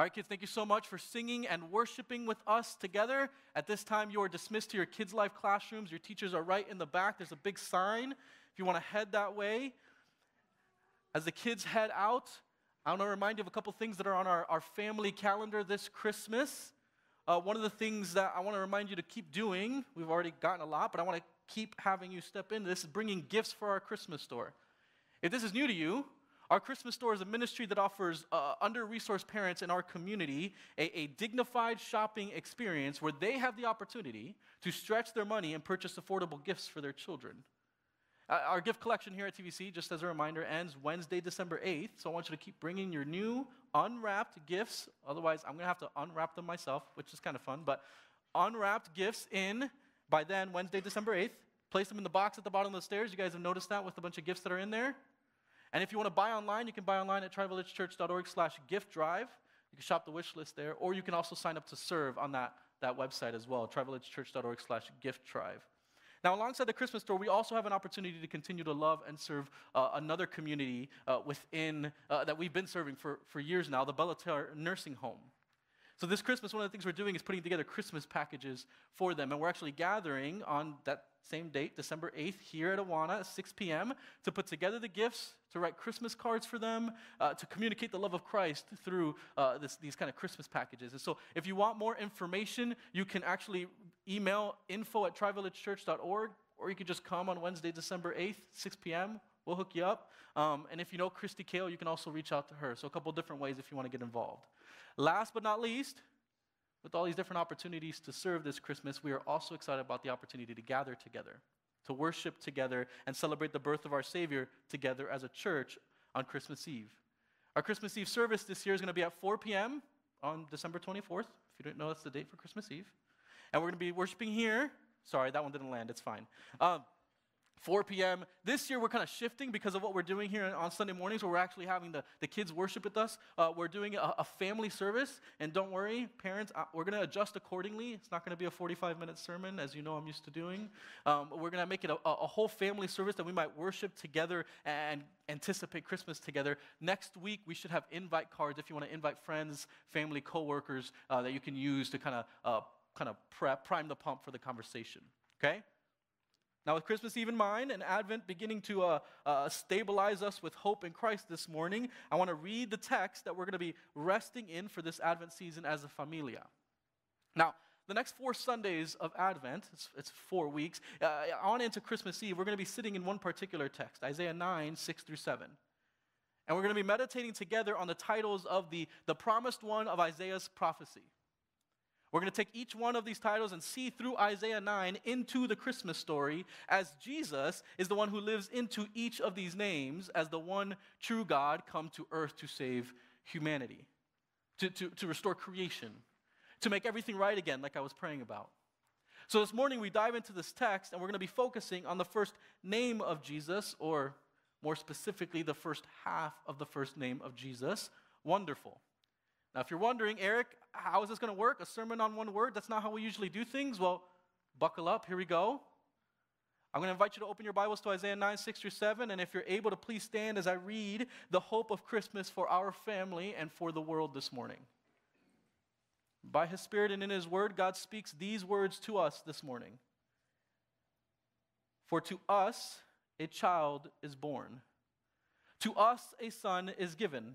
All right, kids, thank you so much for singing and worshiping with us together. At this time, you are dismissed to your kids' life classrooms. Your teachers are right in the back. There's a big sign if you want to head that way. As the kids head out, I want to remind you of a couple things that are on our, our family calendar this Christmas. Uh, one of the things that I want to remind you to keep doing, we've already gotten a lot, but I want to keep having you step into this, is bringing gifts for our Christmas store. If this is new to you, our Christmas store is a ministry that offers uh, under resourced parents in our community a, a, dignified shopping experience where they have the opportunity to stretch their money and purchase affordable gifts for their children. Uh, our gift collection here at TVC, just as a reminder, ends Wednesday, December 8th. So I want you to keep bringing your new unwrapped gifts. Otherwise, I'm going to have to unwrap them myself, which is kind of fun. But unwrapped gifts in by then, Wednesday, December 8th. Place them in the box at the bottom of the stairs. You guys have noticed that with a bunch of gifts that are in there. And if you want to buy online, you can buy online at trivillagechurch.org slash gift drive. You can shop the wish list there, or you can also sign up to serve on that, that website as well, trivillagechurch.org slash gift drive. Now, alongside the Christmas store, we also have an opportunity to continue to love and serve uh, another community uh, within uh, that we've been serving for, for years now, the Belle Terre Nursing Home. So this Christmas, one of the things we're doing is putting together Christmas packages for them, and we're actually gathering on that same date, December 8th, here at Awana at 6 p.m., to put together the gifts, to write Christmas cards for them, uh, to communicate the love of Christ through uh, this, these kind of Christmas packages. And so, if you want more information, you can actually email info at trivillagechurch.org, or you could just come on Wednesday, December 8th, 6 p.m. We'll hook you up. Um, and if you know Christy Kale, you can also reach out to her. So, a couple different ways if you want to get involved. Last but not least, with all these different opportunities to serve this Christmas, we are also excited about the opportunity to gather together, to worship together, and celebrate the birth of our Savior together as a church on Christmas Eve. Our Christmas Eve service this year is going to be at 4 p.m. on December 24th. If you didn't know, that's the date for Christmas Eve. And we're going to be worshiping here. Sorry, that one didn't land. It's fine. Um, 4 p.m. This year, we're kind of shifting because of what we're doing here on Sunday mornings, where we're actually having the, the kids worship with us. Uh, we're doing a, a, family service, and don't worry, parents, uh, we're going to adjust accordingly. It's not going to be a 45 minute sermon, as you know I'm used to doing. Um, we're going to make it a, a, whole family service that we might worship together and anticipate Christmas together. Next week, we should have invite cards if you want to invite friends, family, coworkers uh, that you can use to kind of uh, kind of prime the pump for the conversation. Okay? Now, with Christmas Eve in mind and Advent beginning to uh, uh, stabilize us with hope in Christ this morning, I want to read the text that we're going to be resting in for this Advent season as a familia. Now, the next four Sundays of Advent, it's, it's four weeks, uh, on into Christmas Eve, we're going to be sitting in one particular text, Isaiah 9, 6 through 7. And we're going to be meditating together on the titles of the, the promised one of Isaiah's prophecy. We're going to take each one of these titles and see through Isaiah 9 into the Christmas story as Jesus is the one who lives into each of these names as the one true God come to earth to save humanity, to, to, to restore creation, to make everything right again, like I was praying about. So this morning we dive into this text and we're going to be focusing on the first name of Jesus, or more specifically, the first half of the first name of Jesus, Wonderful. Now, if you're wondering, Eric, how is this going to work? A sermon on one word? That's not how we usually do things. Well, buckle up. Here we go. I'm going to invite you to open your Bibles to Isaiah 9, 6 through 7. And if you're able to, please stand as I read the hope of Christmas for our family and for the world this morning. By His Spirit and in His Word, God speaks these words to us this morning. For to us a child is born, to us a son is given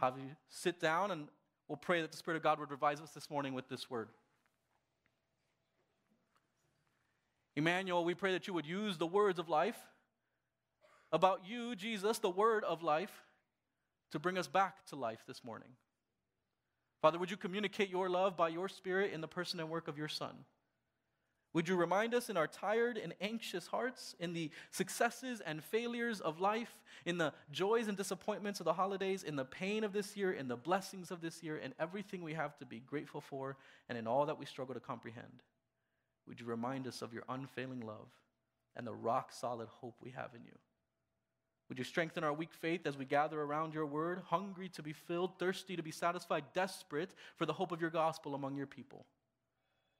I'll have you sit down and we'll pray that the Spirit of God would revive us this morning with this word. Emmanuel, we pray that you would use the words of life about you, Jesus, the word of life, to bring us back to life this morning. Father, would you communicate your love by your Spirit in the person and work of your Son? Would you remind us in our tired and anxious hearts, in the successes and failures of life, in the joys and disappointments of the holidays, in the pain of this year, in the blessings of this year, in everything we have to be grateful for, and in all that we struggle to comprehend? Would you remind us of your unfailing love and the rock solid hope we have in you? Would you strengthen our weak faith as we gather around your word, hungry to be filled, thirsty to be satisfied, desperate for the hope of your gospel among your people?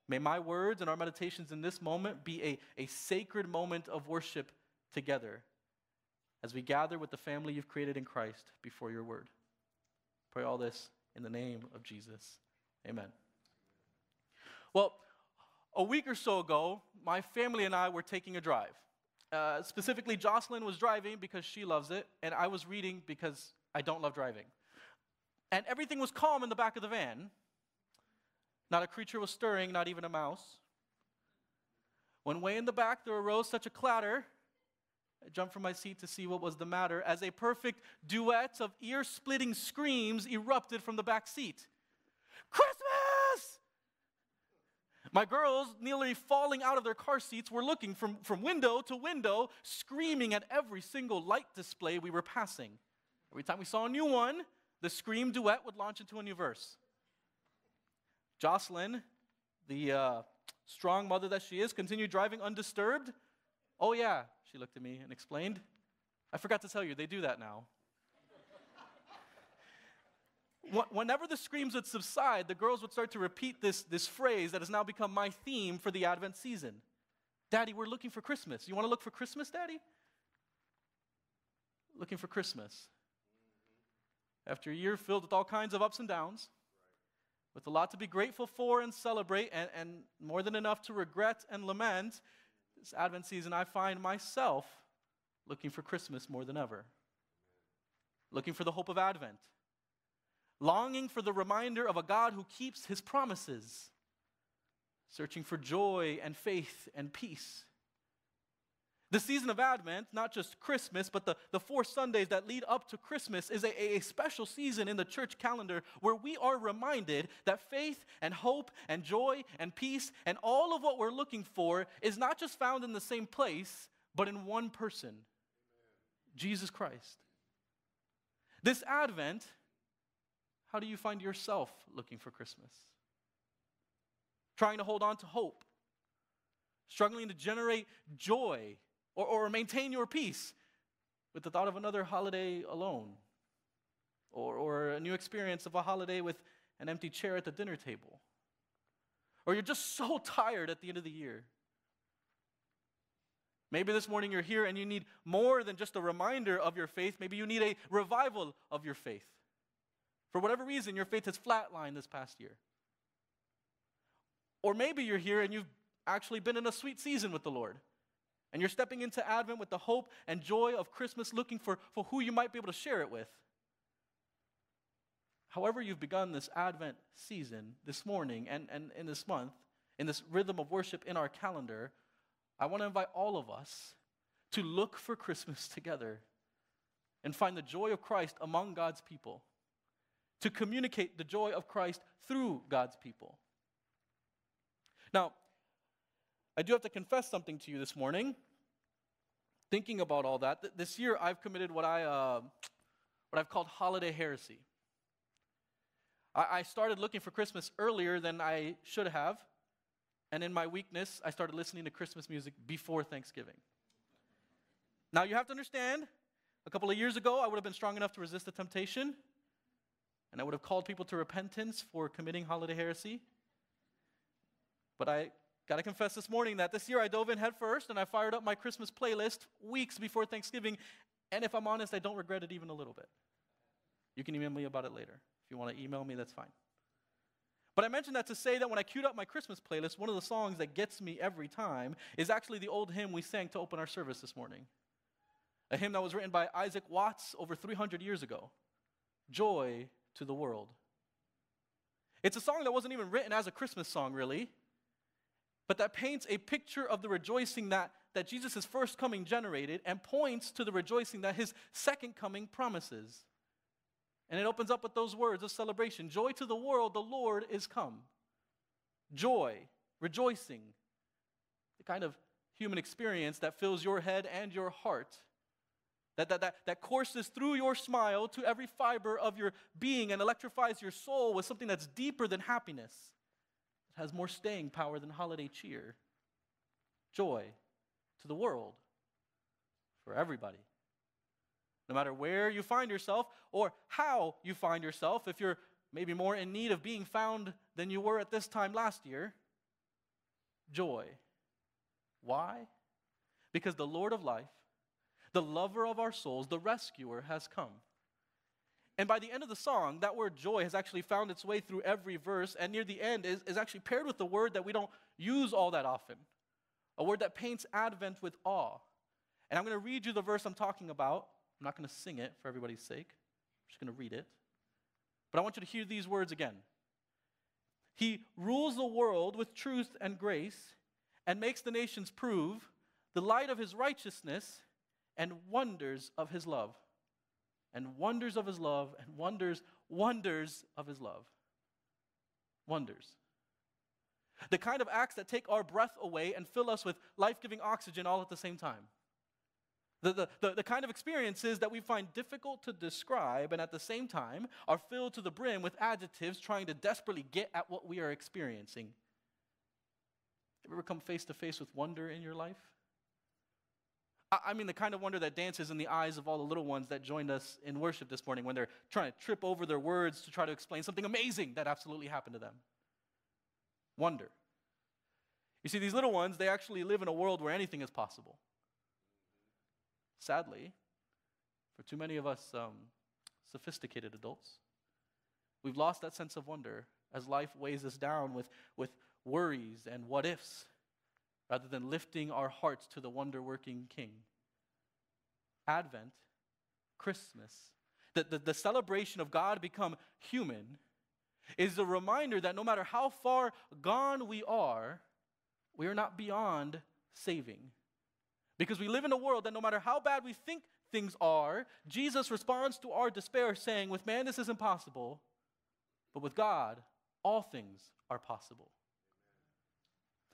May my words and our meditations in this moment be a, a sacred moment of worship together as we gather with the family you've created in Christ before your word. Pray all this in the name of Jesus. Amen. Well, a week or so ago, my family and I were taking a drive. Uh, specifically, Jocelyn was driving because she loves it, and I was reading because I don't love driving. And everything was calm in the back of the van. Not a creature was stirring, not even a mouse. When way in the back there arose such a clatter, I jumped from my seat to see what was the matter as a perfect duet of ear splitting screams erupted from the back seat. Christmas! My girls, nearly falling out of their car seats, were looking from, from window to window, screaming at every single light display we were passing. Every time we saw a new one, the scream duet would launch into a new verse. Jocelyn, the uh, strong mother that she is, continued driving undisturbed. Oh, yeah, she looked at me and explained. I forgot to tell you, they do that now. Whenever the screams would subside, the girls would start to repeat this, this phrase that has now become my theme for the Advent season Daddy, we're looking for Christmas. You want to look for Christmas, Daddy? Looking for Christmas. After a year filled with all kinds of ups and downs, with a lot to be grateful for and celebrate, and, and more than enough to regret and lament, this Advent season, I find myself looking for Christmas more than ever. Looking for the hope of Advent. Longing for the reminder of a God who keeps his promises. Searching for joy and faith and peace. The season of Advent, not just Christmas, but the, the four Sundays that lead up to Christmas, is a, a special season in the church calendar where we are reminded that faith and hope and joy and peace and all of what we're looking for is not just found in the same place, but in one person Jesus Christ. This Advent, how do you find yourself looking for Christmas? Trying to hold on to hope, struggling to generate joy or, or maintain your peace with the thought of another holiday alone, or, or a new experience of a holiday with an empty chair at the dinner table. Or you're just so tired at the end of the year. Maybe this morning you're here and you need more than just a reminder of your faith. Maybe you need a revival of your faith. For whatever reason, your faith has flatlined this past year. Or maybe you're here and you've actually been in a sweet season with the Lord. And you're stepping into Advent with the hope and joy of Christmas, looking for, for who you might be able to share it with. However, you've begun this Advent season this morning and, and in this month, in this rhythm of worship in our calendar, I want to invite all of us to look for Christmas together and find the joy of Christ among God's people, to communicate the joy of Christ through God's people. Now, I do have to confess something to you this morning. Thinking about all that, th- this year I've committed what, I, uh, what I've called holiday heresy. I-, I started looking for Christmas earlier than I should have, and in my weakness, I started listening to Christmas music before Thanksgiving. Now, you have to understand, a couple of years ago, I would have been strong enough to resist the temptation, and I would have called people to repentance for committing holiday heresy. But I Got to confess this morning that this year I dove in headfirst and I fired up my Christmas playlist weeks before Thanksgiving. And if I'm honest, I don't regret it even a little bit. You can email me about it later. If you want to email me, that's fine. But I mentioned that to say that when I queued up my Christmas playlist, one of the songs that gets me every time is actually the old hymn we sang to open our service this morning. A hymn that was written by Isaac Watts over 300 years ago Joy to the World. It's a song that wasn't even written as a Christmas song, really but that paints a picture of the rejoicing that, that Jesus' first coming generated and points to the rejoicing that his second coming promises. And it opens up with those words of celebration Joy to the world, the Lord is come. Joy, rejoicing. The kind of human experience that fills your head and your heart. That, that, that, that courses through your smile to every fiber of your being and electrifies your soul with something that's deeper than happiness. Has more staying power than holiday cheer. Joy to the world, for everybody. No matter where you find yourself or how you find yourself, if you're maybe more in need of being found than you were at this time last year, joy. Why? Because the Lord of life, the lover of our souls, the rescuer, has come. And by the end of the song, that word joy has actually found its way through every verse, and near the end is, is actually paired with a word that we don't use all that often a word that paints Advent with awe. And I'm going to read you the verse I'm talking about. I'm not going to sing it for everybody's sake, I'm just going to read it. But I want you to hear these words again. He rules the world with truth and grace and makes the nations prove the light of his righteousness and wonders of his love. And wonders of his love and wonders, wonders of his love. Wonders. The kind of acts that take our breath away and fill us with life giving oxygen all at the same time. The, the, the, the, kind of experiences that we find difficult to describe and at the same time are filled to the brim with adjectives trying to desperately get at what we are experiencing. Have you ever come face to face with wonder in your life? I, mean, the kind of wonder that dances in the eyes of all the little ones that joined us in worship this morning when they're trying to trip over their words to try to explain something amazing that absolutely happened to them. Wonder. You see, these little ones, they actually live in a world where anything is possible. Sadly, for too many of us um, sophisticated adults, we've lost that sense of wonder as life weighs us down with, with worries and what ifs rather than lifting our hearts to the wonder working King. Advent, Christmas, the, the, the celebration of God become human is a reminder that no matter how far gone we are, we are not beyond saving. Because we live in a world that no matter how bad we think things are, Jesus responds to our despair saying, With man, this is impossible, but with God, all things are possible.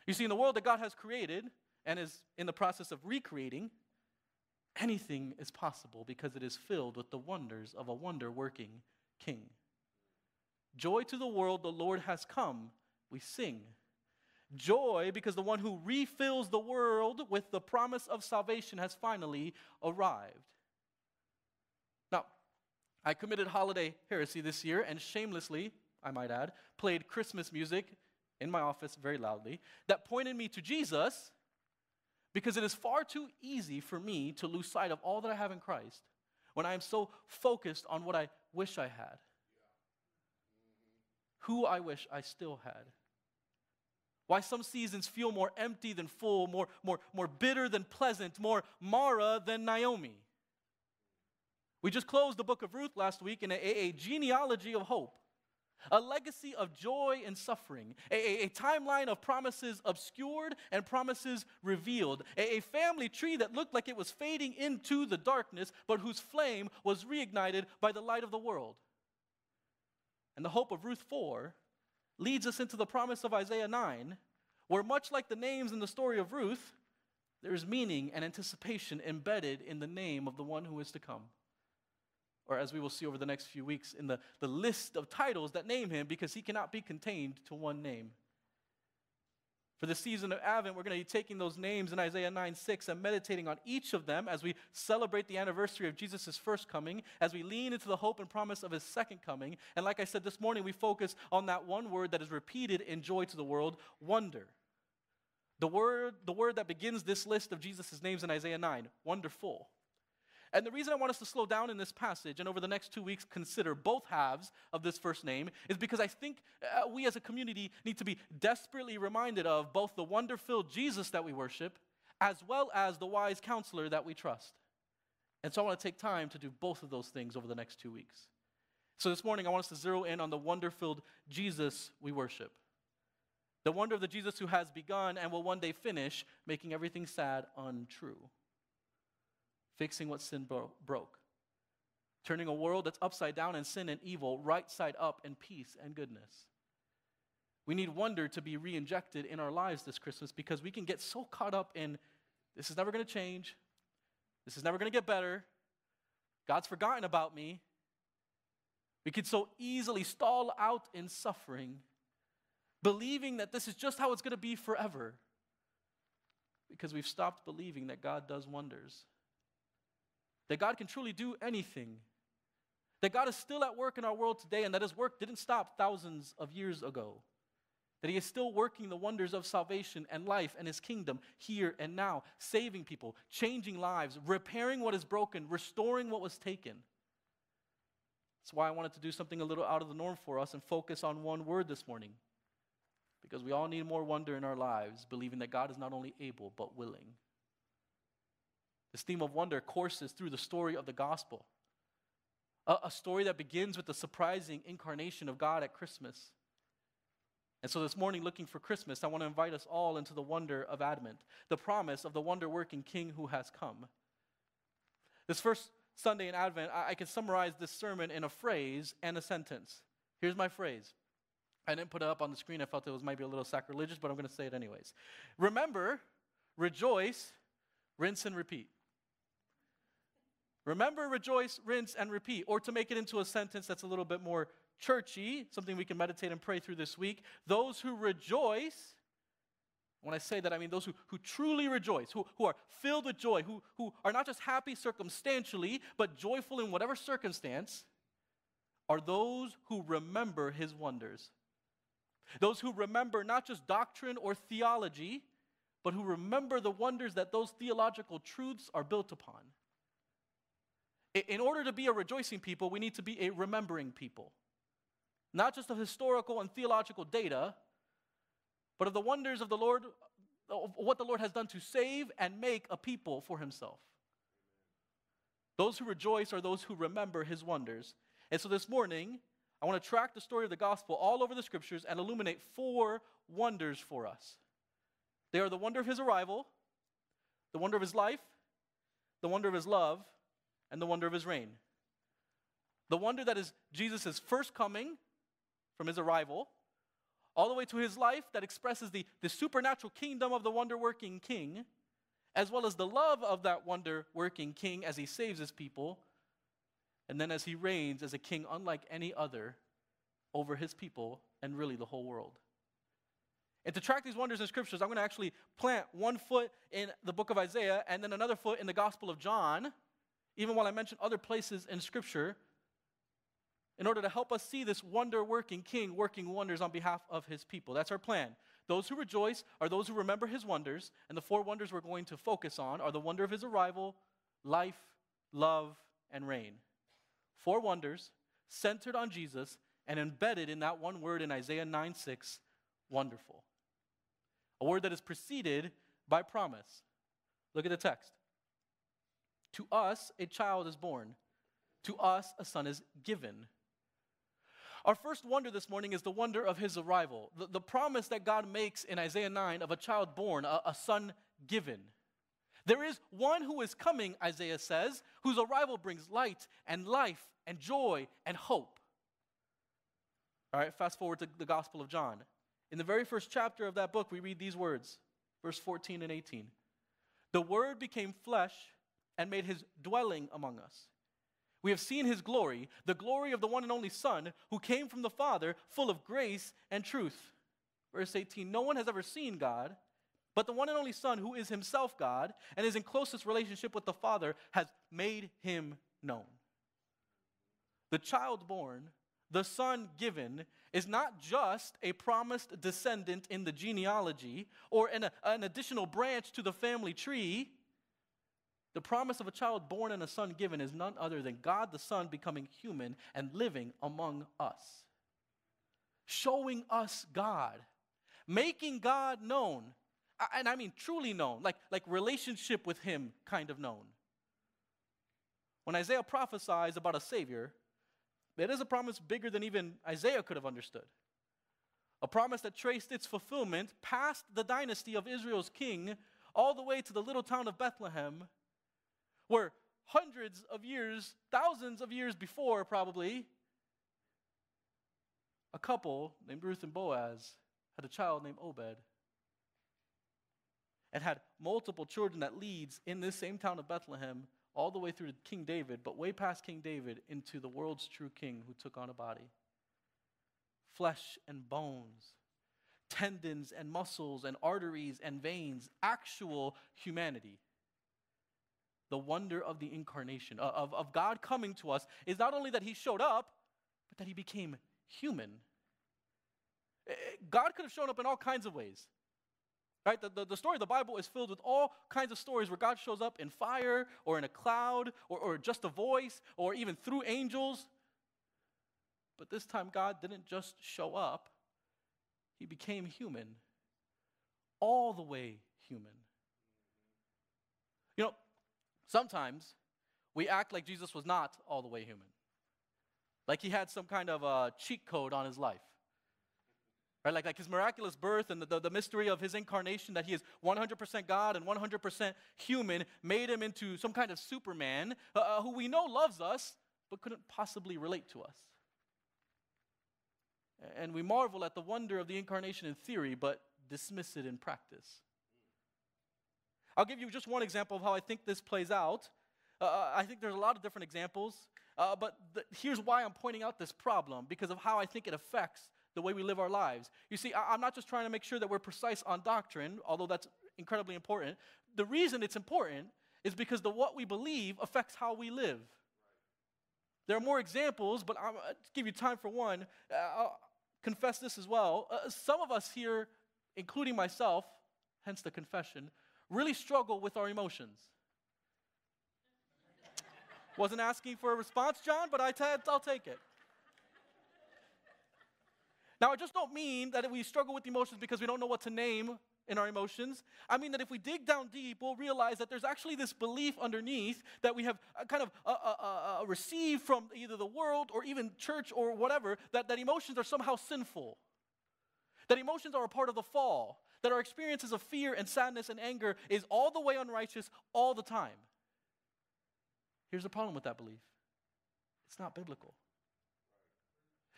You see, in the world that God has created and is in the process of recreating, anything is possible because it is filled with the wonders of a wonder working King. Joy to the world, the Lord has come, we sing. Joy because the one who refills the world with the promise of salvation has finally arrived. Now, I committed holiday heresy this year and shamelessly, I might add, played Christmas music in my office very loudly that pointed me to Jesus because it is far too easy for me to lose sight of all that I have in Christ when I am so focused on what I wish I had, who I wish I still had. Why some seasons feel more empty than full, more, more, more bitter than pleasant, more Mara than Naomi. We just closed the book of Ruth last week in a, a genealogy of hope, a legacy of joy and suffering, a, a, a timeline of promises obscured and promises revealed, a, a family tree that looked like it was fading into the darkness, but whose flame was reignited by the light of the world. And the hope of Ruth 4 leads us into the promise of Isaiah 9, where much like the names in the story of Ruth, there is meaning and anticipation embedded in the name of the one who is to come. Or as we will see over the next few weeks, in the, the list of titles that name him, because he cannot be contained to one name. For the season of Advent, we're going to be taking those names in Isaiah 9 6 and meditating on each of them as we celebrate the anniversary of Jesus' first coming, as we lean into the hope and promise of his second coming. And like I said this morning, we focus on that one word that is repeated in Joy to the World wonder. The word, the word that begins this list of Jesus' names in Isaiah 9 wonderful. And the reason I want us to slow down in this passage and over the next two weeks consider both halves of this first name is because I think uh, we as a community need to be desperately reminded of both the wonder filled Jesus that we worship as well as the wise counselor that we trust. And so I want to take time to do both of those things over the next two weeks. So this morning, I want us to zero in on the wonder filled Jesus we worship. The wonder of the Jesus who has begun and will one day finish, making everything sad untrue fixing what sin bro- broke, turning a world that's upside down in sin and evil right side up in peace and goodness. We need wonder to be re injected in our lives this Christmas because we can get so caught up in this is never going to change, this is never going to get better, God's forgotten about me. We could so easily stall out in suffering, believing that this is just how it's going to be forever because we've stopped believing that God does wonders, that God can truly do anything, that God is still at work in our world today, and that His work didn't stop thousands of years ago. That he is still working the wonders of salvation and life and his kingdom here and now, saving people, changing lives, repairing what is broken, restoring what was taken. That's why I wanted to do something a little out of the norm for us and focus on one word this morning. Because we all need more wonder in our lives, believing that God is not only able, but willing. This theme of wonder courses through the story of the gospel. A, a story that begins with the surprising incarnation of God at Christmas and so this morning, looking for Christmas, I want to invite us all into the wonder of Advent, the promise of the wonder working King who has come. This first Sunday in Advent, I, I can summarize this sermon in a phrase and a sentence. Here's my phrase. I didn't put it up on the screen. I felt it was maybe a little sacrilegious, but I'm going to say it anyways. Remember, rejoice, rinse, and repeat. Remember, rejoice, rinse, and repeat. Or to make it into a sentence that's a little bit more churchy, something we can meditate and pray through this week. Those who rejoice, when I say that, I mean those who, who truly rejoice, who, who are filled with joy, who, who are not just happy circumstantially, but joyful in whatever circumstance, are those who remember his wonders. Those who remember not just doctrine or theology, but who remember the wonders that those theological truths are built upon. In order to be a rejoicing people, we need to be a remembering people not just of historical and theological data, but of the wonders of the Lord, of what the Lord has done to save and make a people for himself. Those who rejoice are those who remember his wonders. And so this morning, I want to track the story of the gospel all over the scriptures and illuminate four wonders for us. They are the wonder of his arrival, the wonder of his life, the wonder of his love, and the wonder of his reign. The wonder that is Jesus' first coming from his arrival, all the way to his life that expresses the, the supernatural kingdom of the wonder working king, as well as the love of that wonder working king as he saves his people, and then as he reigns as a king unlike any other over his people and really the whole world. And to track these wonders in scriptures, I'm going to actually plant one foot in the book of Isaiah and then another foot in the Gospel of John, even while I mention other places in scripture in order to help us see this wonder working king working wonders on behalf of his people. That's our plan. Those who rejoice are those who remember his wonders, and the four wonders we're going to focus on are the wonder of his arrival, life, love, and reign. Four wonders centered on Jesus and embedded in that one word in Isaiah 9 6 wonderful. A word that is preceded by promise. Look at the text. To us a child is born, to us a son is given our first wonder this morning is the wonder of his arrival, the, the promise that God makes in Isaiah 9 of a child born, a, a son given. There is one who is coming, Isaiah says, whose arrival brings light and life and joy and hope. All right, fast forward to the Gospel of John. In the very first chapter of that book, we read these words, verse 14 and 18. The Word became flesh and made his dwelling among us. We have seen his glory, the glory of the one and only Son, who came from the Father, full of grace and truth. Verse 18 No one has ever seen God, but the one and only Son, who is himself God and is in closest relationship with the Father, has made him known. The child born, the Son given, is not just a promised descendant in the genealogy or an, an additional branch to the family tree. The promise of a child born and a son given is none other than God the Son becoming human and living among us, showing us God, making God known. And I mean truly known, like, like relationship with Him kind of known. When Isaiah prophesies about a Savior, it is a promise bigger than even Isaiah could have understood. A promise that traced its fulfillment past the dynasty of Israel's king all the way to the little town of Bethlehem where hundreds of years, thousands of years before, probably, a couple named Ruth and Boaz had a child named Obed and had multiple children that leads in this same town of Bethlehem all the way through to King David, but way past King David into the world's true king who took on a body. Flesh and bones, tendons and muscles and arteries and veins, actual humanity. The wonder of the incarnation, of, of God coming to us, is not only that He showed up, but that He became human. Eh, eh, God could have shown up in all kinds of ways. Right? The, the, the, story of the Bible is filled with all kinds of stories where God shows up in fire or in a cloud or, or just a voice or even through angels. But this time, God didn't just show up, He became human, all the way human. Sometimes we act like Jesus was not all the way human, like He had some kind of a cheat code on His life. Right? Like, like his miraculous birth and the, the, the mystery of his incarnation, that he is 100% God and 100% human, made him into some kind of Superman uh, uh, who we know loves us, but couldn't possibly relate to us. And we marvel at the wonder of the incarnation in theory, but dismiss it in practice. I'll give you just one example of how I think this plays out. Uh, uh I think there's a lot of different examples, uh, but the, here's why I'm pointing out this problem because of how I think it affects the way we live our lives. You see, I, am not just trying to make sure that we're precise on doctrine, although that's incredibly important. The reason it's important is because the what we believe affects how we live. There are more examples, but I'm, I'll give you time for one. Uh, I'll confess this as well. Uh, some of us here, including myself, hence the confession, really struggle with our emotions. Wasn't asking for a response, John, but I t- I'll take it. Now, I just don't mean that we struggle with emotions because we don't know what to name in our emotions. I mean that if we dig down deep, we'll realize that there's actually this belief underneath that we have uh, kind of uh, uh, received from either the world or even church or whatever, that, that emotions are somehow sinful. That emotions are a part of the fall. That our experiences of fear and sadness and anger is all the way unrighteous all the time. Here's the problem with that belief it's not biblical.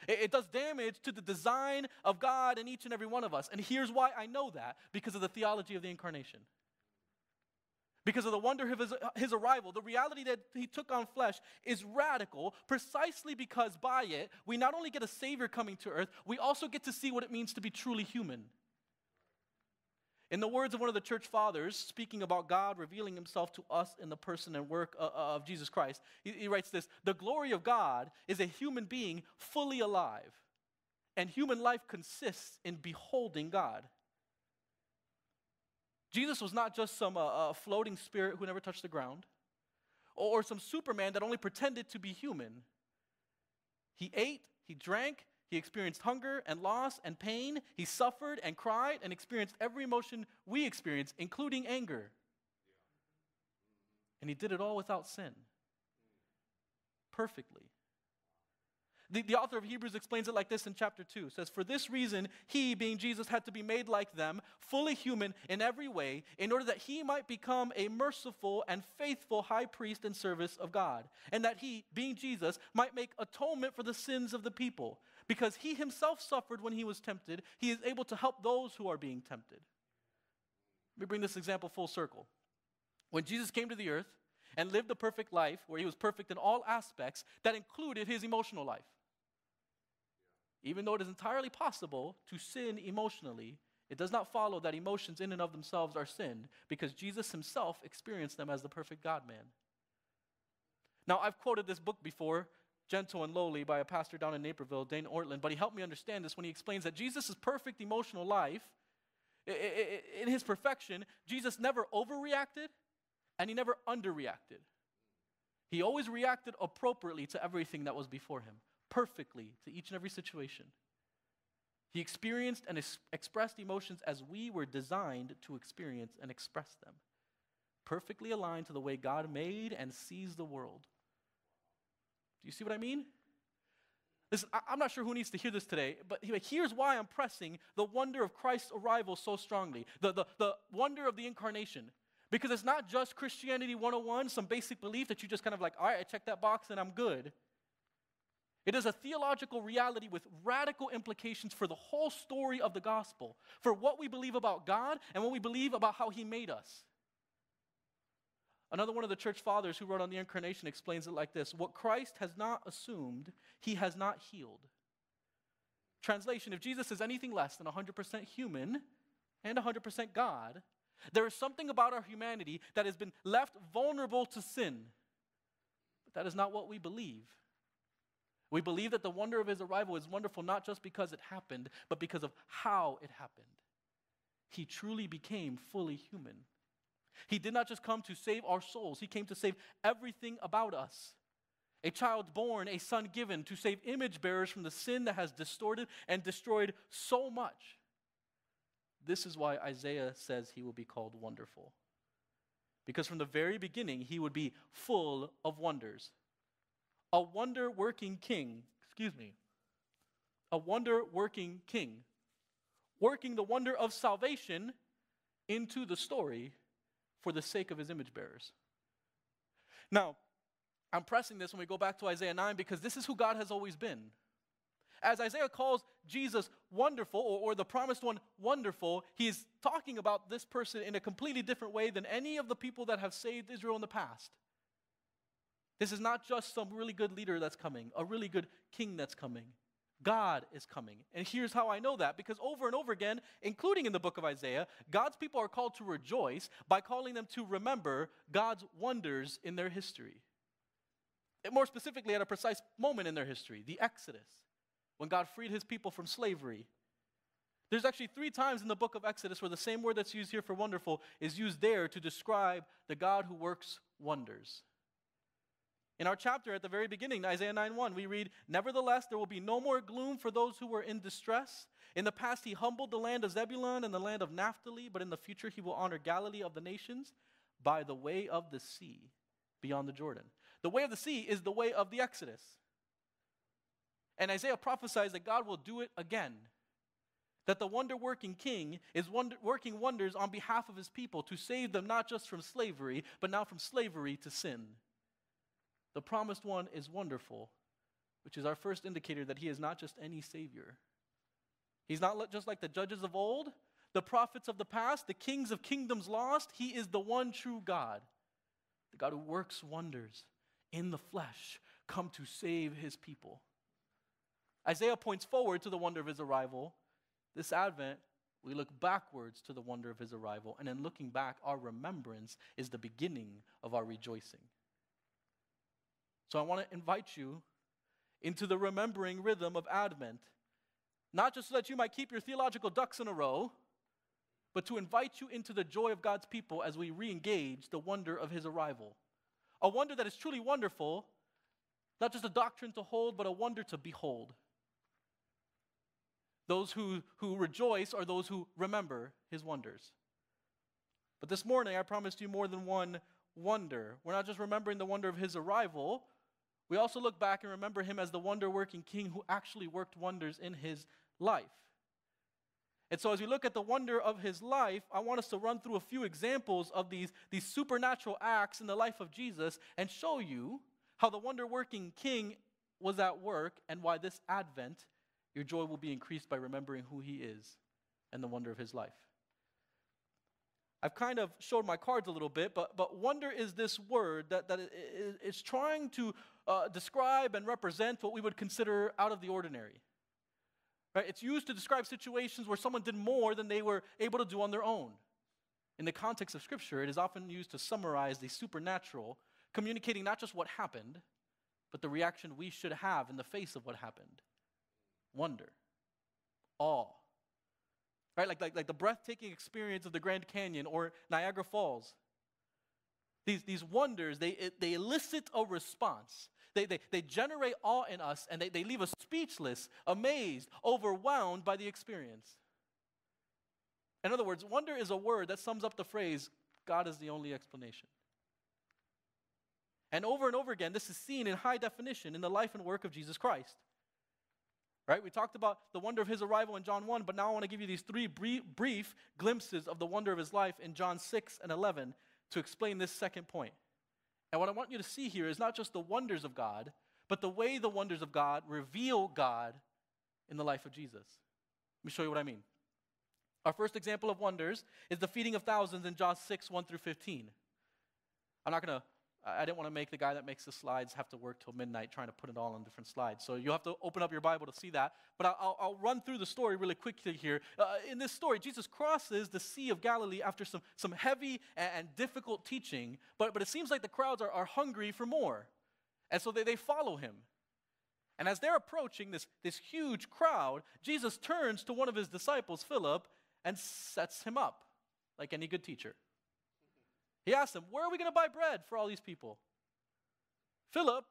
It, it, does damage to the design of God in each and every one of us. And here's why I know that because of the theology of the incarnation. Because of the wonder of his, his arrival, the reality that he took on flesh is radical precisely because by it, we not only get a Savior coming to earth, we also get to see what it means to be truly human. In the words of one of the church fathers, speaking about God revealing himself to us in the person and work uh, uh, of Jesus Christ, he, writes this The glory of God is a human being fully alive, and human life consists in beholding God. Jesus was not just some uh, uh, floating spirit who never touched the ground, or some Superman that only pretended to be human. He ate, he drank, he experienced hunger and loss and pain. He suffered and cried and experienced every emotion we experience, including anger. And he did it all without sin, perfectly. The, the author of Hebrews explains it like this in chapter 2. It says, For this reason, he, being Jesus, had to be made like them, fully human in every way, in order that he might become a merciful and faithful high priest in service of God, and that he, being Jesus, might make atonement for the sins of the people. Because he himself suffered when he was tempted, he is able to help those who are being tempted. Let me bring this example full circle. When Jesus came to the earth and lived a perfect life, where he was perfect in all aspects, that included his emotional life. Even though it is entirely possible to sin emotionally, it does not follow that emotions in and of themselves are sin, because Jesus himself experienced them as the perfect God man. Now, I've quoted this book before, Gentle and Lowly by a pastor down in Naperville, Dane Ortlund. but he helped me understand this when he explains that Jesus' perfect emotional life, in his perfection, Jesus never overreacted and he never underreacted. He always reacted appropriately to everything that was before him, perfectly to each and every situation. He experienced and ex- expressed emotions as we were designed to experience and express them, perfectly aligned to the way God made and sees the world. Do you see what I mean? Listen, I, am not sure who needs to hear this today, but here's why I'm pressing the wonder of Christ's arrival so strongly the, the, the wonder of the incarnation. Because it's not just Christianity 101, some basic belief that you just kind of like, all right, I check that box and I'm good. It is a theological reality with radical implications for the whole story of the gospel, for what we believe about God and what we believe about how He made us. Another one of the church fathers who wrote on the incarnation explains it like this What Christ has not assumed, He has not healed. Translation If Jesus is anything less than 100% human and 100% God, there is something about our humanity that has been left vulnerable to sin. But that is not what we believe. We believe that the wonder of his arrival is wonderful not just because it happened, but because of how it happened. He truly became fully human. He did not just come to save our souls, he came to save everything about us. A child born, a son given to save image bearers from the sin that has distorted and destroyed so much. This is why Isaiah says he will be called wonderful. Because from the very beginning, he would be full of wonders a wonder working king, excuse me, a wonder working king, working the wonder of salvation into the story for the sake of his image bearers. Now, I'm pressing this when we go back to Isaiah 9 because this is who God has always been. As Isaiah calls Jesus wonderful, or, or, the promised one wonderful, he's talking about this person in a completely different way than any of the people that have saved Israel in the past. This is not just some really good leader that's coming, a really good king that's coming. God is coming. And here's how I know that because over and over again, including in the book of Isaiah, God's people are called to rejoice by calling them to remember God's wonders in their history. And more specifically, at a precise moment in their history, the Exodus, when God freed his people from slavery. There's actually three times in the book of Exodus where the same word that's used here for wonderful is used there to describe the God who works wonders. In our chapter at the very beginning, Isaiah 9:1, we read, "Nevertheless, there will be no more gloom for those who were in distress. In the past, he humbled the land of Zebulun and the land of Naphtali, but in the future, he will honor Galilee of the nations by the way of the sea beyond the Jordan." The way of the sea is the way of the Exodus. And Isaiah prophesies that God will do it again. That the wonder working king is wonder, working wonders on behalf of his people to save them not just from slavery, but now from slavery to sin. The promised one is wonderful, which is our first indicator that he is not just any savior. He's not just like the judges of old, the prophets of the past, the kings of kingdoms lost. He is the one true God, the God who works wonders in the flesh, come to save his people. Isaiah points forward to the wonder of his arrival. This Advent, we look backwards to the wonder of his arrival, and in looking back, our remembrance is the beginning of our rejoicing. So I want to invite you into the remembering rhythm of Advent, not just so that you might keep your theological ducks in a row, but to invite you into the joy of God's people as we re engage the wonder of his arrival. A wonder that is truly wonderful, not just a doctrine to hold, but a wonder to behold. Those who, who rejoice are those who remember his wonders. But this morning, I promised you more than one wonder. We're not just remembering the wonder of his arrival, we also look back and remember him as the wonder working king who actually worked wonders in his life. And so, as we look at the wonder of his life, I want us to run through a few examples of these, these supernatural acts in the life of Jesus and show you how the wonder working king was at work and why this Advent, your joy will be increased by remembering who he is and the wonder of his life. I've kind of showed my cards a little bit, but, but wonder is this word that, that is trying to uh, describe and represent what we would consider out of the ordinary. Right? It's used to describe situations where someone did more than they were able to do on their own. In the context of Scripture, it is often used to summarize the supernatural, communicating not just what happened, but the reaction we should have in the face of what happened wonder, awe. Right? Like, like, like the breathtaking experience of the Grand Canyon or Niagara Falls. These, these wonders, they, they elicit a response. They, they, they generate awe in us and they, they leave us speechless, amazed, overwhelmed by the experience. In other words, wonder is a word that sums up the phrase, God is the only explanation. And over and over again, this is seen in high definition in the life and work of Jesus Christ. Right? We talked about the wonder of his arrival in John 1, but now I want to give you these three brief, brief glimpses of the wonder of his life in John 6 and 11 to explain this second point. And what I want you to see here is not just the wonders of God, but the way the wonders of God reveal God in the life of Jesus. Let me show you what I mean. Our first example of wonders is the feeding of thousands in John 6, 1 through 15. I'm not going to, I didn't want to make the guy that makes the slides have to work till midnight trying to put it all on different slides. So you'll have to open up your Bible to see that. But I'll, I'll run through the story really quickly here. Uh, in this story, Jesus crosses the Sea of Galilee after some, some heavy and, and difficult teaching, but, but it seems like the crowds are, are hungry for more. And so they, they follow him. And as they're approaching this, this huge crowd, Jesus turns to one of his disciples, Philip, and sets him up like any good teacher. He asks them, Where are we going to buy bread for all these people? Philip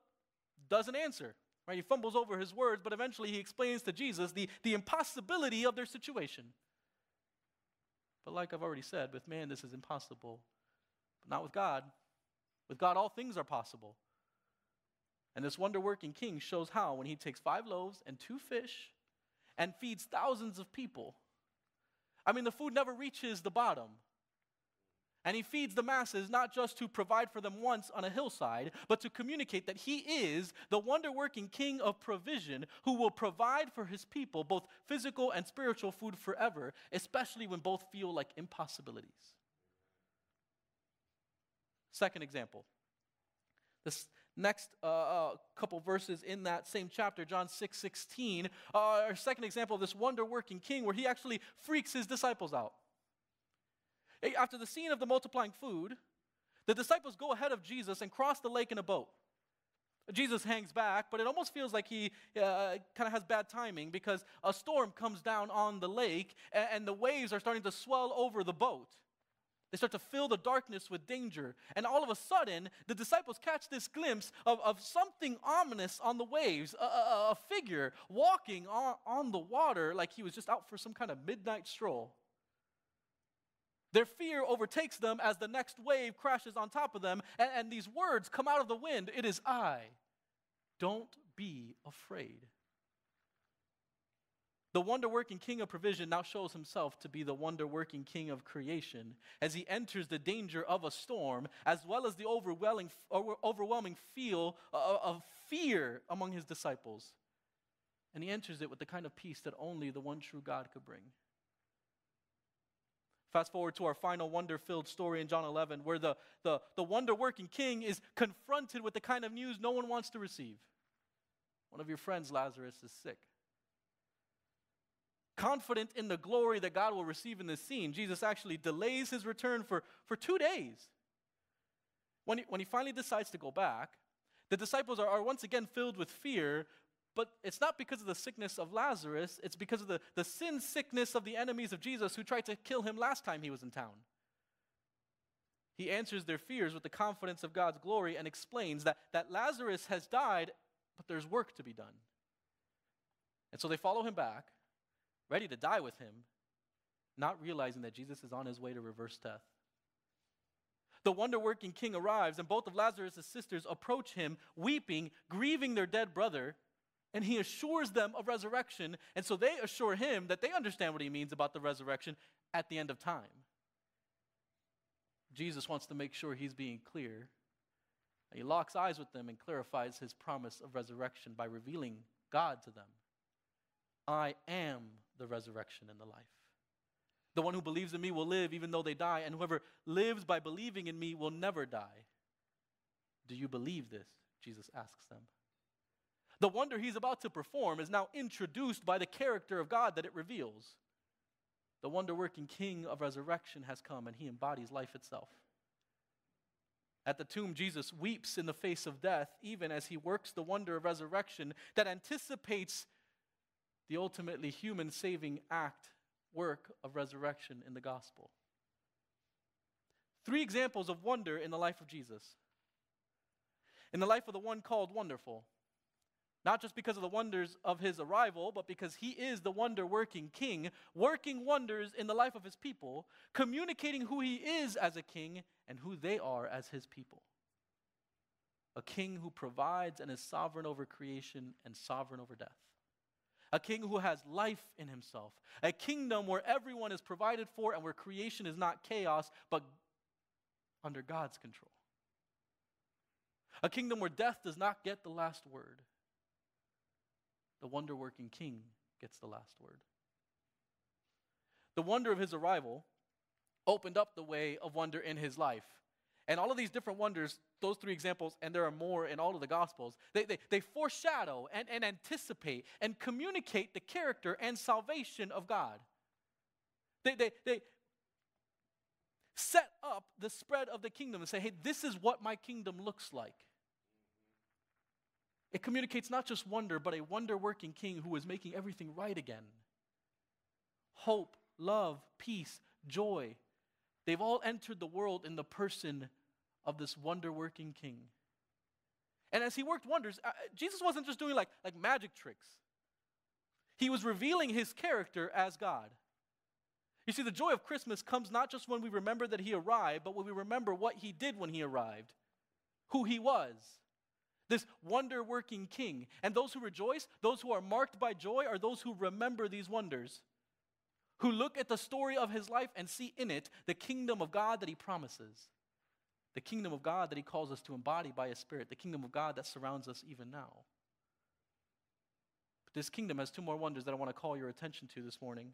doesn't answer. Right? He fumbles over his words, but eventually he explains to Jesus the, the impossibility of their situation. But like I've already said, with man this is impossible, but not with God. With God, all things are possible. And this wonder working king shows how when he takes five loaves and two fish and feeds thousands of people. I mean, the food never reaches the bottom. And he feeds the masses not just to provide for them once on a hillside, but to communicate that he is the wonder working king of provision who will provide for his people both physical and spiritual food forever, especially when both feel like impossibilities. Second example. This, next uh, uh, couple verses in that same chapter, John 6 16, uh, our second example of this wonder working king where he actually freaks his disciples out. After the scene of the multiplying food, the disciples go ahead of Jesus and cross the lake in a boat. Jesus hangs back, but it almost feels like he uh, kind of has bad timing because a storm comes down on the lake and, and the waves are starting to swell over the boat. They start to fill the darkness with danger. And all of a sudden, the disciples catch this glimpse of, of something ominous on the waves, a, a, a figure walking on, on the water like he was just out for some kind of midnight stroll. Their fear overtakes them as the next wave crashes on top of them, and, and these words come out of the wind It is I. Don't be afraid. The wonder working king of provision now shows himself to be the wonder working king of creation as he enters the danger of a storm, as well as the overwhelming, overwhelming feel uh, uh, of fear among his disciples. And he enters it with the kind of peace that only the one true God could bring. Fast forward to our final wonder filled story in John 11, where the, the, the wonder working king is confronted with the kind of news no one wants to receive. One of your friends, Lazarus, is sick confident in the glory that God will receive in this scene, Jesus actually delays his return for, for two days. When he, when he finally decides to go back, the disciples are, are once again filled with fear, but it's not because of the sickness of Lazarus, it's because of the, the sin sickness of the enemies of Jesus who tried to kill him last time he was in town. He answers their fears with the confidence of God's glory and explains that, that Lazarus has died, but there's work to be done. And so they follow him back ready to die with him, not realizing that Jesus is on his way to reverse death. The wonder working king arrives, and both of Lazarus' sisters approach him, weeping, grieving their dead brother, and he assures them of resurrection. And so they assure him that they understand what he means about the resurrection at the end of time. Jesus wants to make sure he's being clear. He locks eyes with them and clarifies his promise of resurrection by revealing God to them. I am the resurrection and the life. The one who believes in me will live even though they die, and whoever lives by believing in me will never die. Do you believe this? Jesus asks them. The wonder he's about to perform is now introduced by the character of God that it reveals. The wonder working king of resurrection has come, and he embodies life itself. At the tomb, Jesus weeps in the face of death, even as he works the wonder of resurrection that anticipates the ultimately human saving act, work of resurrection in the gospel. Three examples of wonder in the life of Jesus. In the life of the one called Wonderful, not just because of the wonders of his arrival, but because he is the wonder working king, working wonders in the life of his people, communicating who he is as a king and who they are as his people. A king who provides and is sovereign over creation and sovereign over death a king who has life in himself, a kingdom where everyone is provided for and where creation is not chaos, but under God's control. A kingdom where death does not get the last word. The wonder working king gets the last word. The wonder of his arrival opened up the way of wonder in his life. And all of these different wonders, those three examples, and there are more in all of the Gospels, they, they, they foreshadow and, and anticipate and communicate the character and salvation of God. They, they, they set up the spread of the kingdom and say, hey, this is what my kingdom looks like. It communicates not just wonder, but a wonder working king who is making everything right again. Hope, love, peace, joy, They've all entered the world in the person of this wonder working king. And as he worked wonders, uh, Jesus wasn't just doing like, like magic tricks, he was revealing his character as God. You see, the joy of Christmas comes not just when we remember that he arrived, but when we remember what he did when he arrived, who he was. This wonder working king. And those who rejoice, those who are marked by joy, are those who remember these wonders who look at the story of his life and see in it the kingdom of God that he promises, the kingdom of God that he calls us to embody by his spirit, the kingdom of God that surrounds us even now. But this kingdom has two more wonders that I want to call your attention to this morning.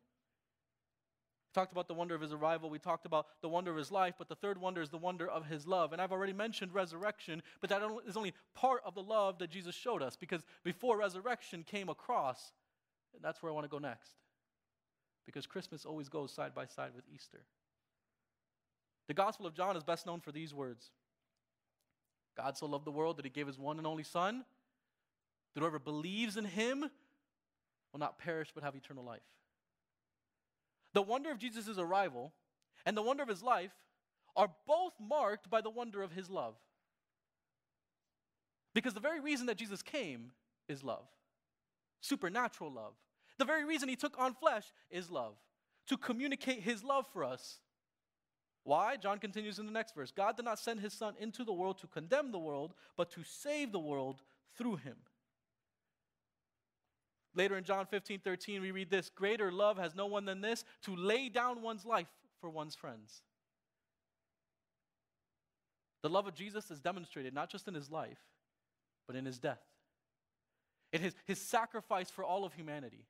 We talked about the wonder of his arrival. We talked about the wonder of his life, but the third wonder is the wonder of his love. And I've already mentioned resurrection, but that is only part of the love that Jesus showed us because before resurrection came a cross. And that's where I want to go next because Christmas always goes side by side with Easter. The Gospel of John is best known for these words God so loved the world that he gave his one and only Son, that whoever believes in him will not perish but have eternal life. The wonder of Jesus' arrival and the wonder of his life are both marked by the wonder of his love. Because the very reason that Jesus came is love, supernatural love. The very reason he took on flesh is love, to communicate his love for us. Why? John continues in the next verse God did not send his son into the world to condemn the world, but to save the world through him. Later in John 15, 13, we read this Greater love has no one than this, to lay down one's life for one's friends. The love of Jesus is demonstrated not just in his life, but in his death, in his, his sacrifice for all of humanity.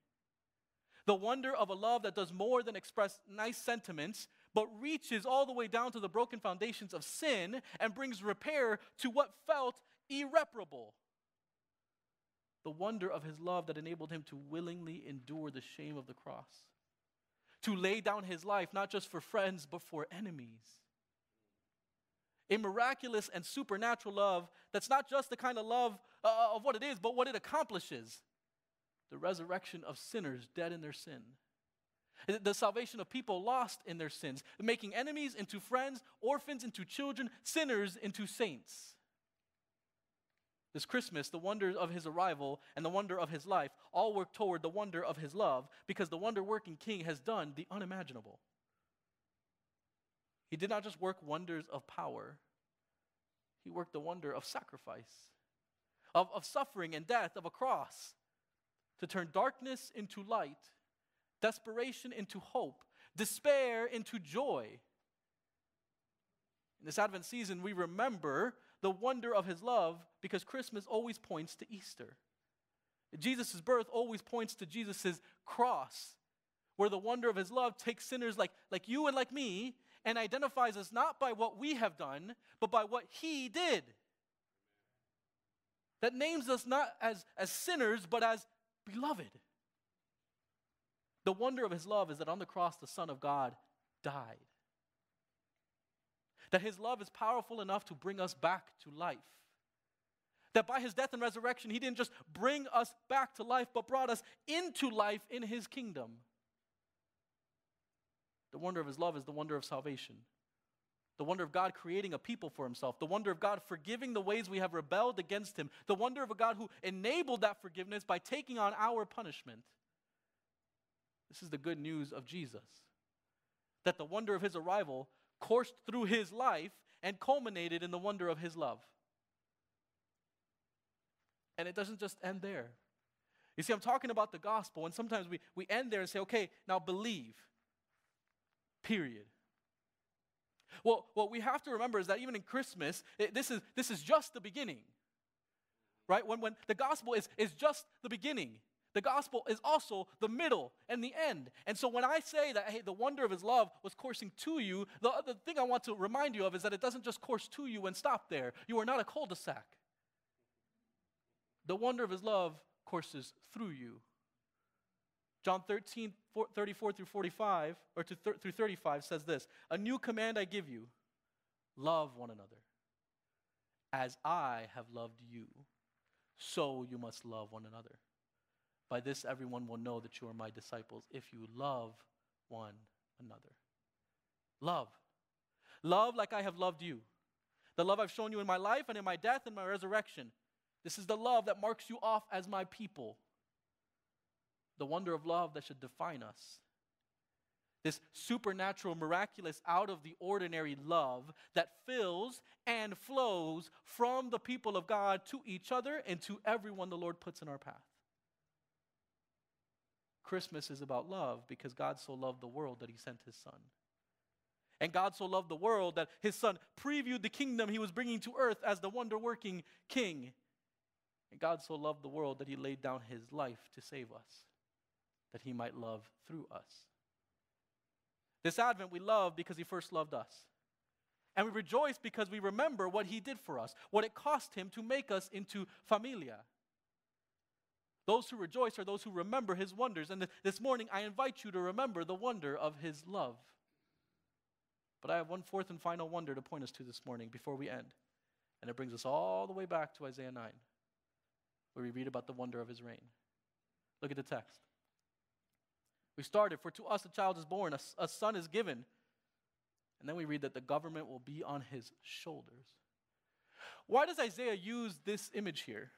The wonder of a love that does more than express nice sentiments, but reaches all the way down to the broken foundations of sin and brings repair to what felt irreparable. The wonder of his love that enabled him to willingly endure the shame of the cross, to lay down his life not just for friends, but for enemies. A miraculous and supernatural love that's not just the kind of love uh, of what it is, but what it accomplishes the resurrection of sinners dead in their sin. The salvation of people lost in their sins, making enemies into friends, orphans into children, sinners into saints. This Christmas, the wonder of his arrival and the wonder of his life all work toward the wonder of his love because the wonder working king has done the unimaginable. He did not just work wonders of power, he worked the wonder of sacrifice, of, of suffering and death, of a cross to turn darkness into light, desperation into hope, despair into joy. In this Advent season, we remember the wonder of his love because Christmas always points to Easter. Jesus' birth always points to Jesus' cross, where the wonder of his love takes sinners like, like you and like me and identifies us not by what we have done, but by what he did. That names us not as, as sinners, but as beloved. The wonder of his love is that on the cross, the Son of God died. That his love is powerful enough to bring us back to life. That by his death and resurrection, he didn't just bring us back to life, but brought us into life in his kingdom. The wonder of his love is the wonder of salvation. The wonder of God creating a people for himself. The wonder of God forgiving the ways we have rebelled against him. The wonder of a God who enabled that forgiveness by taking on our punishment. This is the good news of Jesus. That the wonder of his arrival coursed through his life and culminated in the wonder of his love. And it doesn't just end there. You see, I'm talking about the gospel, and sometimes we, we end there and say, okay, now believe. Period. Well, what we have to remember is that even in Christmas, it, this, is, this is just the beginning. Right? When, when the gospel is, is just the beginning, the gospel is also the middle and the end. And so when I say that, hey, the wonder of his love was coursing to you, the, the thing I want to remind you of is that it doesn't just course to you and stop there. You are not a cul de sac. The wonder of his love courses through you. John 13, 34 through 45, or to through 35 says this A new command I give you love one another. As I have loved you, so you must love one another. By this, everyone will know that you are my disciples if you love one another. Love. Love like I have loved you. The love I've shown you in my life and in my death and my resurrection. This is the love that marks you off as my people the wonder of love that should define us. This supernatural, miraculous, out of the ordinary love that fills and flows from the people of God to each other and to everyone the Lord puts in our path. Christmas is about love because God so loved the world that he sent his son. And God so loved the world that his son previewed the kingdom he was bringing to earth as the wonder working king. And God so loved the world that he laid down his life to save us that he might love through us. This Advent, we love because he first loved us. And we rejoice because we remember what he did for us, what it cost him to make us into familia. Those who rejoice are those who remember his wonders. And this morning, I invite you to remember the wonder of his love. But I have one fourth and final wonder to point us to this morning before we end. And it brings us all the way back to Isaiah 9, where we read about the wonder of his reign. Look at the text. We started, For to us a child is born, a, a son is given. And then we read that the government will be on his shoulders. Why does Isaiah use this image here?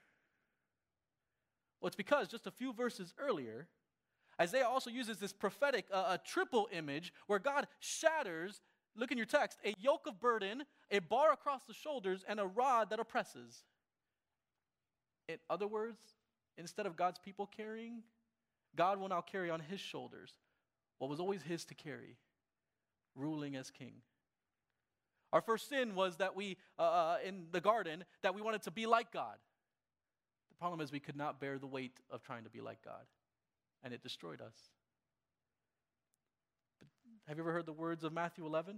Well, it's because just a few verses earlier, Isaiah also uses this prophetic, uh, a triple image where God shatters, look in your text, a yoke of burden, a bar across the shoulders, and a rod that oppresses. In other words, instead of God's people carrying, God will now carry on his shoulders what was always his to carry, ruling as king. Our first sin was that we, uh, uh, in the garden, that we wanted to be like God. Problem is we could not bear the weight of trying to be like God, and it destroyed us. But have you ever heard the words of Matthew 11?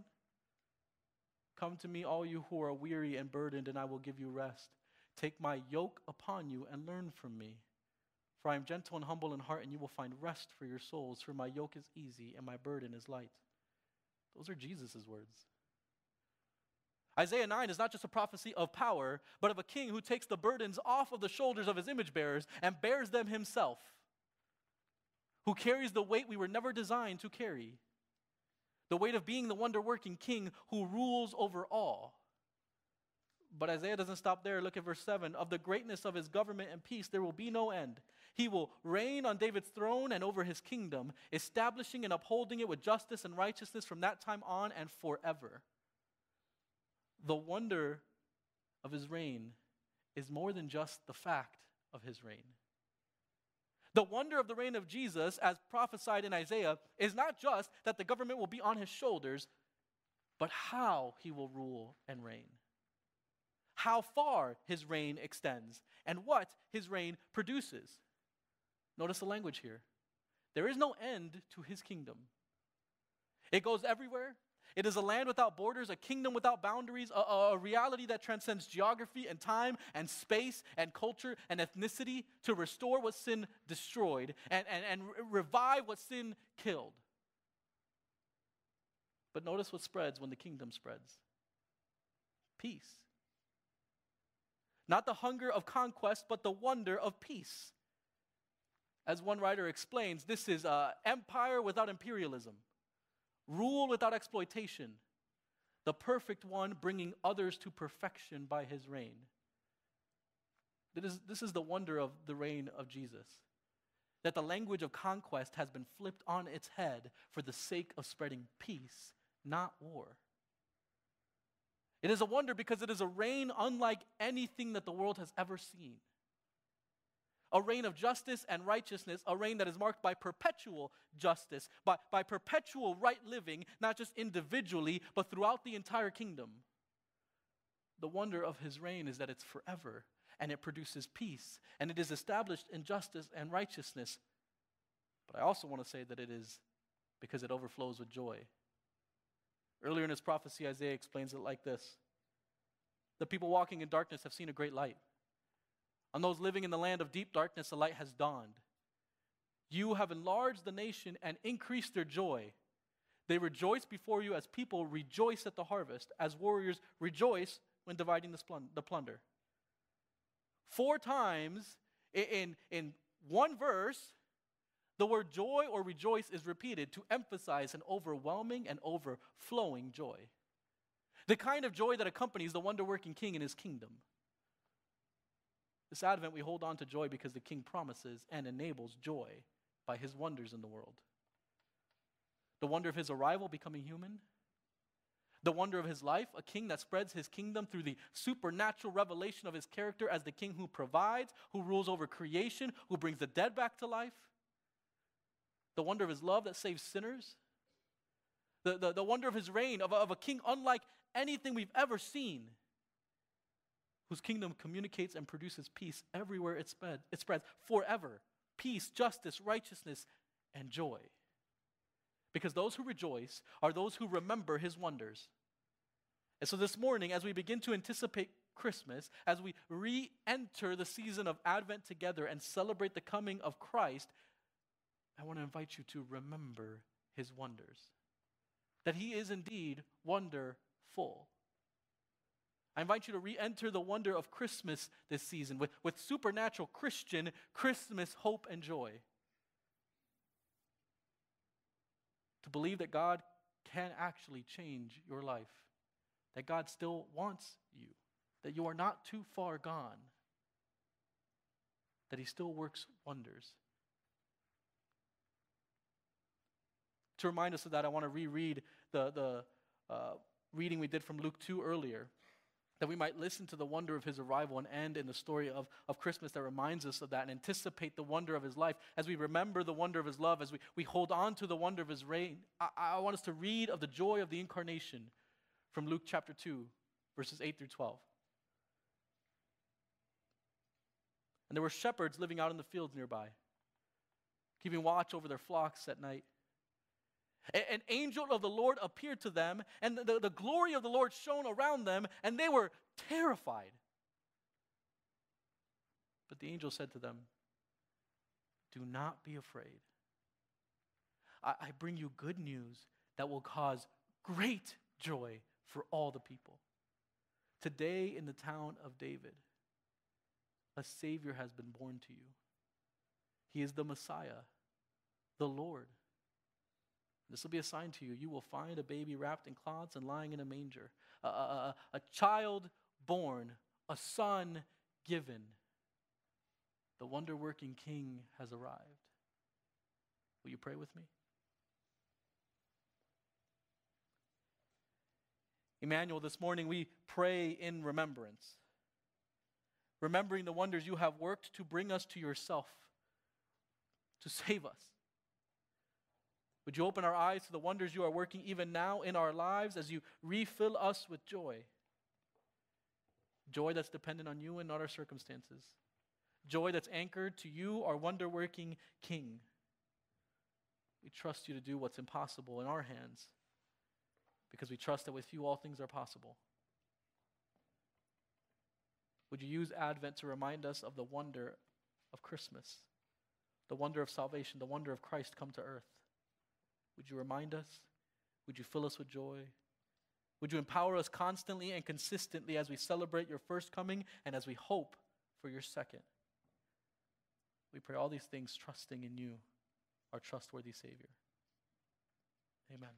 Come to me, all you who are weary and burdened, and I will give you rest. Take my yoke upon you and learn from me. For I am gentle and humble in heart, and you will find rest for your souls. For my yoke is easy and my burden is light. Those are Jesus' words. Isaiah 9 is not just a prophecy of power, but of a king who takes the burdens off of the shoulders of his image bearers and bears them himself, who carries the weight we were never designed to carry the weight of being the wonder working king who rules over all. But Isaiah doesn't stop there. Look at verse 7. Of the greatness of his government and peace, there will be no end. He will reign on David's throne and over his kingdom, establishing and upholding it with justice and righteousness from that time on and forever. The wonder of his reign is more than just the fact of his reign. The wonder of the reign of Jesus, as prophesied in Isaiah, is not just that the government will be on his shoulders, but how he will rule and reign how far his reign extends, and what his reign produces. Notice the language here. There is no end to his kingdom. It goes everywhere. It is a land without borders, a kingdom without boundaries, a, a, reality that transcends geography and time and space and culture and ethnicity to restore what sin destroyed and, and, and revive what sin killed. But notice what spreads when the kingdom spreads peace. Not the hunger of conquest, but the wonder of peace. As one writer explains, this is uh, empire without imperialism, rule without exploitation, the perfect one bringing others to perfection by his reign. This is, the wonder of the reign of Jesus. That the language of conquest has been flipped on its head for the sake of spreading peace, not war. It is a wonder because it is a reign unlike anything that the world has ever seen. A reign of justice and righteousness, a reign that is marked by perpetual justice, by, by perpetual right living, not just individually, but throughout the entire kingdom. The wonder of his reign is that it's forever and it produces peace and it is established in justice and righteousness. But I also want to say that it is because it overflows with joy. Earlier in his prophecy, Isaiah explains it like this The people walking in darkness have seen a great light. On those living in the land of deep darkness, the light has dawned. You have enlarged the nation and increased their joy. They rejoice before you as people rejoice at the harvest, as warriors rejoice when dividing the plunder. Four times in, in one verse, the word joy or rejoice is repeated to emphasize an overwhelming and overflowing joy. The kind of joy that accompanies the wonder working king in his kingdom. This Advent, we hold on to joy because the King promises and enables joy by his wonders in the world. The wonder of his arrival becoming human, the wonder of his life, a king that spreads his kingdom through the supernatural revelation of his character as the king who provides, who rules over creation, who brings the dead back to life, the wonder of his love that saves sinners, the, the, the wonder of his reign, of, of a king unlike anything we've ever seen whose kingdom communicates and produces peace everywhere it, spread, it spreads forever peace, justice, righteousness, and joy. Because those who rejoice are those who remember his wonders. And so this morning, as we begin to anticipate Christmas, as we re enter the season of Advent together and celebrate the coming of Christ, I want to invite you to remember his wonders. That he is indeed wonderful. I invite you to re enter the wonder of Christmas this season with, with supernatural Christian Christmas hope and joy. To believe that God can actually change your life, that God still wants you, that you are not too far gone, that He still works wonders. To remind us of that, I want to reread the, the uh, reading we did from Luke 2 earlier that we might listen to the wonder of his arrival and end in the story of, of Christmas that reminds us of that and anticipate the wonder of his life as we remember the wonder of his love, as we, we hold on to the wonder of his reign. I, I want us to read of the joy of the incarnation from Luke chapter 2, verses 8 through 12. And there were shepherds living out in the fields nearby, keeping watch over their flocks at night. An angel of the Lord appeared to them, and the, the glory of the Lord shone around them, and they were terrified. But the angel said to them, Do not be afraid. I, I bring you good news that will cause great joy for all the people. Today, in the town of David, a Savior has been born to you. He is the Messiah, the Lord. This will be a sign to you. You will find a baby wrapped in cloths and lying in a manger, a, a, a child born, a son given. The wonder working king has arrived. Will you pray with me? Emmanuel, this morning we pray in remembrance, remembering the wonders you have worked to bring us to yourself, to save us. Would you open our eyes to the wonders you are working even now in our lives as you refill us with joy? Joy that's dependent on you and not our circumstances. Joy that's anchored to you, our wonder working King. We trust you to do what's impossible in our hands because we trust that with you all things are possible. Would you use Advent to remind us of the wonder of Christmas, the wonder of salvation, the wonder of Christ come to earth? Would you remind us? Would you fill us with joy? Would you empower us constantly and consistently as we celebrate your first coming and as we hope for your second? We pray all these things trusting in you, our trustworthy Savior. Amen.